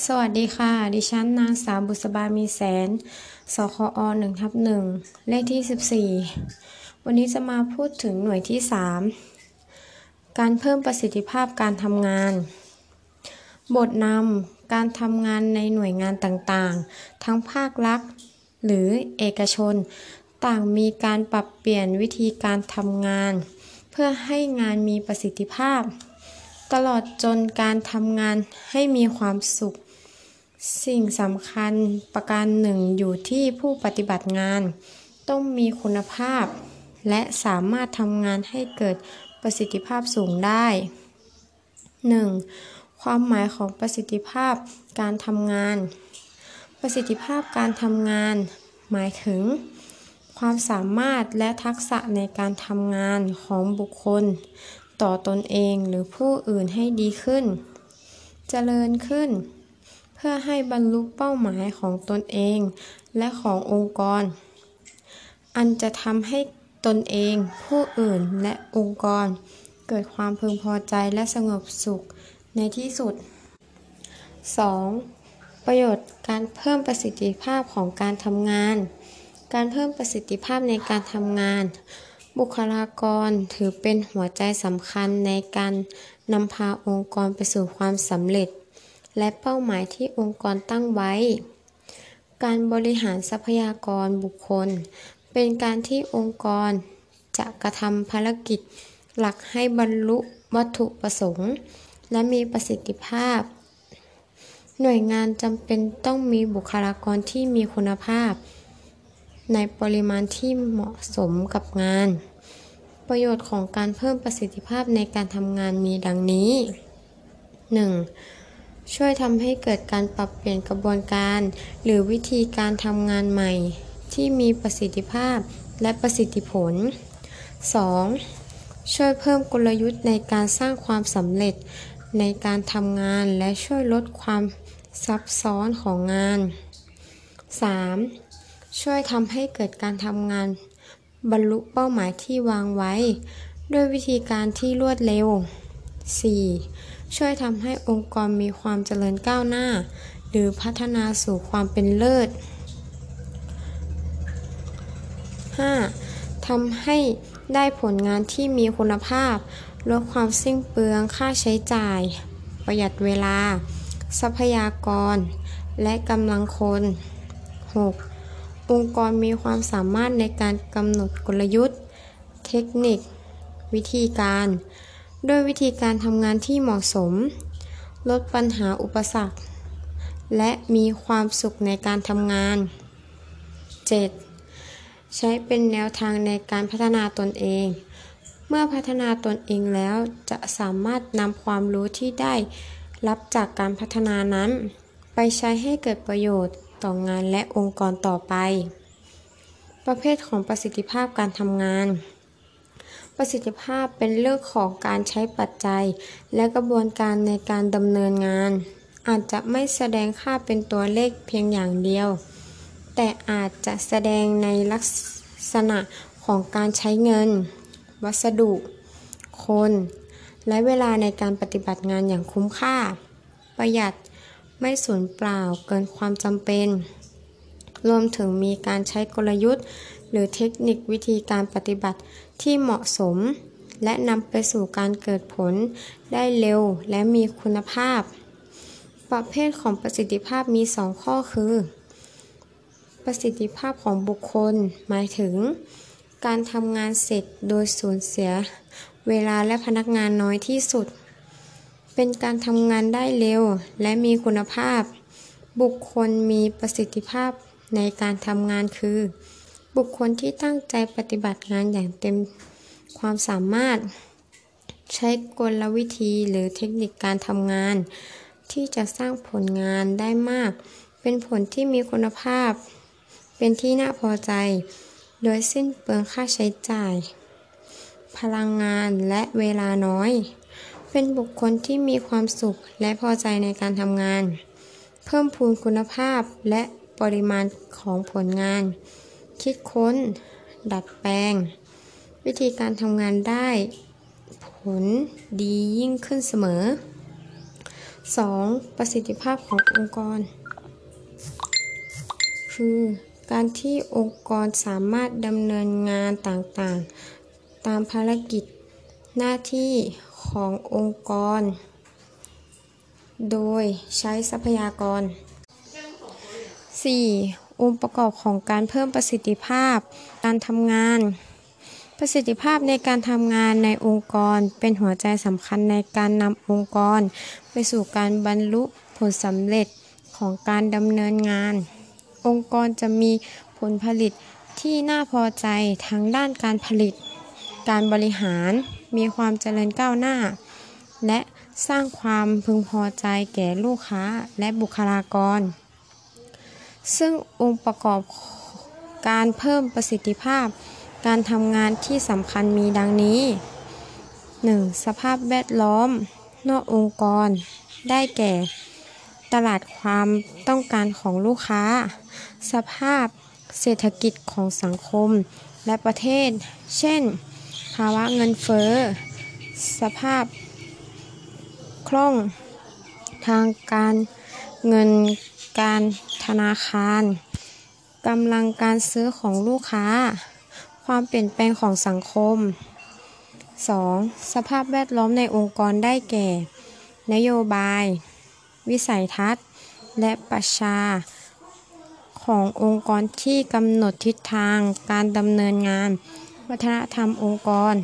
สวัสดีค่ะ ดิฉันนางสาวบุษบามีแสน สคอหนึ่งทับหนึ่งเลขที่14วันนี้จะมาพูดถึงหน่วยที่3การเพิ่มประสิทธิภาพการทำงาน บทนำการทำงานในหน่วยงานต่างๆ ทั้งภาครัฐหรือเอกชน ต่างมีการปรับเปลี่ยนวิธีการทำงาน เพื่อให้งานมีประสิทธิภาพ ตลอดจนการทำงานให้มีความสุข สิ่งสำคัญประการหนึ่งอยู่ที่ผู้ปฏิบัติงาน ต้องมีคุณภาพ และสามารถทำงานให้เกิดประสิทธิภาพสูงได้ 1. ความหมายของประสิทธิภาพการทำงาน ประสิทธิภาพการทำงาน หมายถึง ความสามารถและทักษะในการทำงานของบุคคล ต่อตนเองหรือผู้อื่นให้ดีขึ้น เจริญขึ้น เพื่อให้บรรลุเป้าหมายของตนเองและขององค์กร อันจะทำให้ตนเอง ผู้อื่นและองค์กร เกิดความพึงพอใจและสงบสุขในที่สุด 2. ประโยชน์การเพิ่มประสิทธิภาพของการทำงาน การเพิ่มประสิทธิภาพในการทำงาน บุคลากรถือเป็นหัวใจสำคัญในการนำพาองค์กรไปสู่ความสำเร็จ และเป้าหมายที่องค์กรตั้งไว้ การบริหารทรัพยากรบุคคล เป็นการที่องค์กรจะกระทำภารกิจหลักให้บรรลุวัตถุประสงค์ และมีประสิทธิภาพ หน่วยงานจำเป็นต้องมีบุคลากรที่มีคุณภาพ ในปริมาณที่เหมาะสมกับงาน ประโยชน์ของการเพิ่มประสิทธิภาพในการทำงานมีดังนี้ 1. ช่วยทำให้เกิดการปรับเปลี่ยนกระบวนการ หรือวิธีการทำงานใหม่ ที่มีประสิทธิภาพและประสิทธิผล 2. ช่วยเพิ่มกลยุทธ์ในการสร้างความสำเร็จในการทำงานและช่วยลดความซับซ้อนของงาน 3. ช่วยทำให้เกิดการทำงาน บรรลุเป้าหมายที่วางไว้ ด้วยวิธีการที่รวดเร็ว 4. ช่วยทำให้องค์กรมีความเจริญก้าวหน้า หรือพัฒนาสู่ความเป็นเลิศ 5. ทำให้ได้ผลงานที่มีคุณภาพ ลดความสิ้นเปลืองค่าใช้จ่าย ประหยัดเวลา ทรัพยากร และกำลังคน 6. องค์กรมีความสามารถในการกำหนดกลยุทธ์ เทคนิค วิธีการ ด้วยวิธีการทำงานที่เหมาะสม ลดปัญหาอุปสรรค และมีความสุขในการทำงาน 7. ใช้เป็นแนวทางในการพัฒนาตนเอง เมื่อพัฒนาตนเองแล้วจะสามารถนำความรู้ที่ได้รับจากการพัฒนานั้น ไปใช้ให้เกิดประโยชน์ ต่องานและองค์กรต่อไป ประเภทของประสิทธิภาพการทำงาน ประสิทธิภาพเป็นเรื่องของการใช้ปัจจัย และกระบวนการในการดำเนินงาน อาจจะไม่แสดงค่าเป็นตัวเลขเพียงอย่างเดียว แต่อาจจะแสดงในลักษณะของการใช้เงิน วัสดุ คน และเวลาในการปฏิบัติงานอย่างคุ้มค่า ประหยัด ไม่สูญเปล่าเกินความจำเป็น รวมถึงมีการใช้กลยุทธ์ หรือเทคนิควิธีการปฏิบัติที่เหมาะสม และนำไปสู่การเกิดผลได้เร็วและมีคุณภาพ ประเภทของประสิทธิภาพมี 2 ข้อคือ ประสิทธิภาพของบุคคล หมายถึง การทำงานเสร็จโดยสูญเสีย เวลาและพนักงานน้อยที่สุด เป็นการทำงานได้เร็วและมีคุณภาพ บุคคลมีประสิทธิภาพในการทำงานคือ บุคคลที่ตั้งใจปฏิบัติงานอย่างเต็มความสามารถ ใช้กลวิธีหรือเทคนิคการทำงาน ที่จะสร้างผลงานได้มาก เป็นผลที่มีคุณภาพ เป็นที่น่าพอใจ โดยสิ้นเปลืองค่าใช้จ่าย พลังงานและเวลาน้อย เป็นบุคคลที่มีความสุขและพอใจในการทำงาน เพิ่มพูนคุณภาพและปริมาณของผลงาน คิดค้น ดัดแปลง วิธีการทำงานได้ ผลดียิ่งขึ้นเสมอ 2. ประสิทธิภาพขององค์กร คือการที่องค์กรสามารถดำเนินงานต่างๆ ตามภารกิจ หน้าที่ขององค์กร โดยใช้ทรัพยากร 4. องค์ประกอบของการเพิ่มประสิทธิภาพการทำงาน ประสิทธิภาพในการทำงานในองค์กรเป็นหัวใจสำคัญในการนำองค์กร ไปสู่การบรรลุผลสำเร็จของการดำเนินงาน องค์กรจะมีผลผลิตที่น่าพอใจทั้งด้านการผลิต การบริหาร มีความเจริญก้าวหน้า และสร้างความพึงพอใจแก่ลูกค้าและบุคลากร ซึ่งองค์ประกอบการเพิ่มประสิทธิภาพ การทำงานที่สำคัญมีดังนี้ 1. สภาพแวดล้อม นอกองค์กร ได้แก่ ตลาดความต้องการของลูกค้า สภาพเศรษฐกิจของสังคมและประเทศ เช่น ภาวะเงินเฟ้อ สภาพคล่องทางการเงินการธนาคารกำลังการซื้อของลูกค้า ความเปลี่ยนแปลงของสังคม 2. สภาพแวดล้อมในองค์กรได้แก่ นโยบาย วิสัยทัศน์ และประชา ขององค์กรที่กำหนดทิศทางการดำเนินงาน วัฒนธรรมองค์กร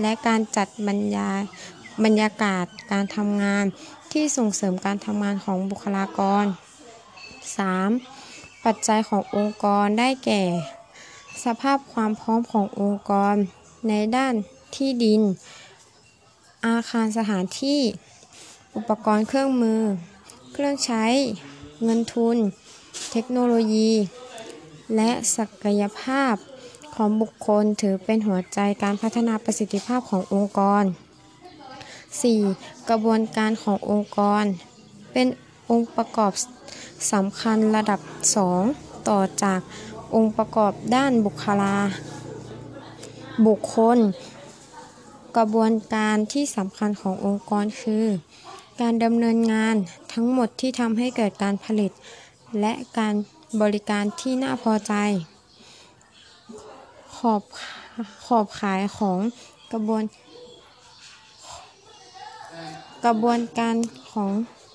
และการจัดบรรยาบรรยากาศการทำงานที่ส่งเสริมการทำงานของบุคลากร 3. ปัจจัยขององค์กรได้แก่ สภาพความพร้อมขององค์กร ในด้านที่ดิน อาคารสถานที่ อุปกรณ์เครื่องมือ เครื่องใช้ เงินทุน เทคโนโลยี และศักยภาพ ของบุคคลถือเป็นหัวใจการพัฒนาประสิทธิภาพขององค์กร 4. กระบวนการขององค์กร เป็นองค์ประกอบสำคัญระดับ 2 ต่อจากองค์ประกอบด้านบุคลา บุคคล กระบวนการที่สำคัญขององค์กรคือ การดำเนินงานทั้งหมดที่ทำให้เกิดการผลิต และการบริการที่น่าพอใจ อบขอบขายของกระบวน กระบวนการของ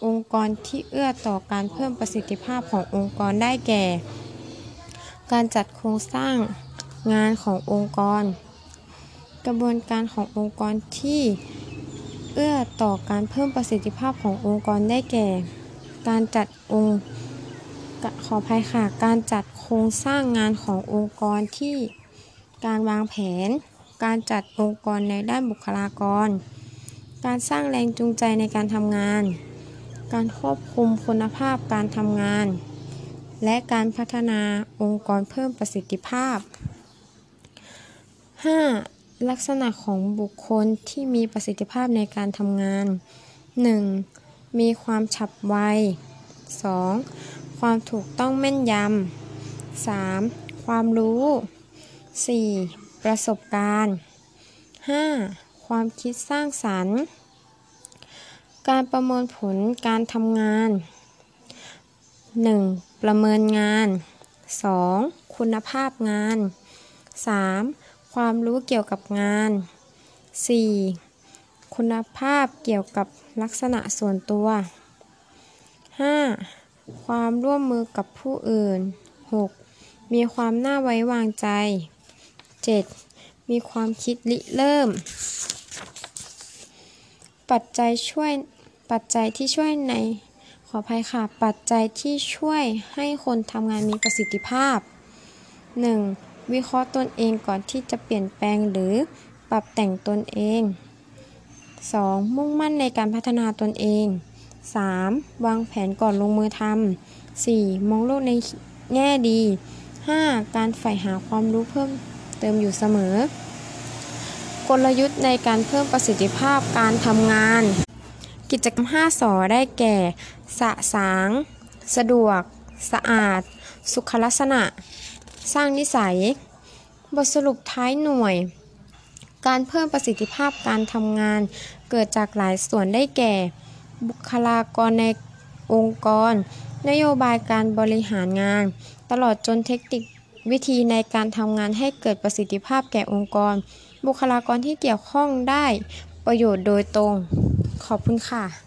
องค์กรที่เอื้อต่อการเพิ่มประสิทธิภาพขององค์กรได้แก่ การจัดโครงสร้างงานขององค์กร กระบวนการขององค์กรที่เอื้อต่อการเพิ่มประสิทธิภาพขององค์กรได้แก่ การจัดองค์ขออภัยค่ะ การจัดโครงสร้างงานขององค์กรที่ การวางแผน การจัดองค์กรในด้านบุคลากร การสร้างแรงจูงใจในการทำงาน การควบคุมคุณภาพการทำงาน และการพัฒนาองค์กรเพิ่มประสิทธิภาพ 5. ลักษณะของบุคคลที่มีประสิทธิภาพในการทำงาน 1. มีความฉับไว 2. ความถูกต้องแม่นยำ 3. ความรู้ 4. ประสบการณ์ 5. ความคิดสร้างสรรค์ การประเมินผลการทำงาน 1. ประเมินงาน 2. คุณภาพงาน 3. ความรู้เกี่ยวกับงาน 4. คุณภาพเกี่ยวกับลักษณะส่วนตัว 5. ความร่วมมือกับผู้อื่น 6. มีความน่าไว้วางใจ 7. มีความคิดริเริ่ม ปัจจัยช่วยปัจจัยที่ช่วยในขออภัยค่ะ ปัจจัยที่ช่วยให้คนทำงานมีประสิทธิภาพ 1. วิเคราะห์ตนเองก่อนที่จะเปลี่ยนแปลงหรือปรับแต่งตนเอง 2. มุ่งมั่นในการพัฒนาตนเอง 3. วางแผนก่อนลงมือทำ 4. มองโลกในแง่ดี 5. การใฝ่หาความรู้เพิ่ม เติมอยู่เสมอ กลยุทธ์ในการเพิ่มประสิทธิภาพการทำงาน กิจกรรม 5สอได้แก่ สะสาง สะดวก สะอาด สุขลักษณะ สร้างนิสัย บทสรุปท้ายหน่วย การเพิ่มประสิทธิภาพการทำงาน เกิดจากหลายส่วนได้แก่ บุคลากรในองค์กร นโยบายการบริหารงาน ตลอดจนเทคนิค วิธีในการทำงานให้เกิดประสิทธิภาพแก่องค์กร บุคลากรที่เกี่ยวข้องได้ประโยชน์โดยตรง ขอบคุณค่ะ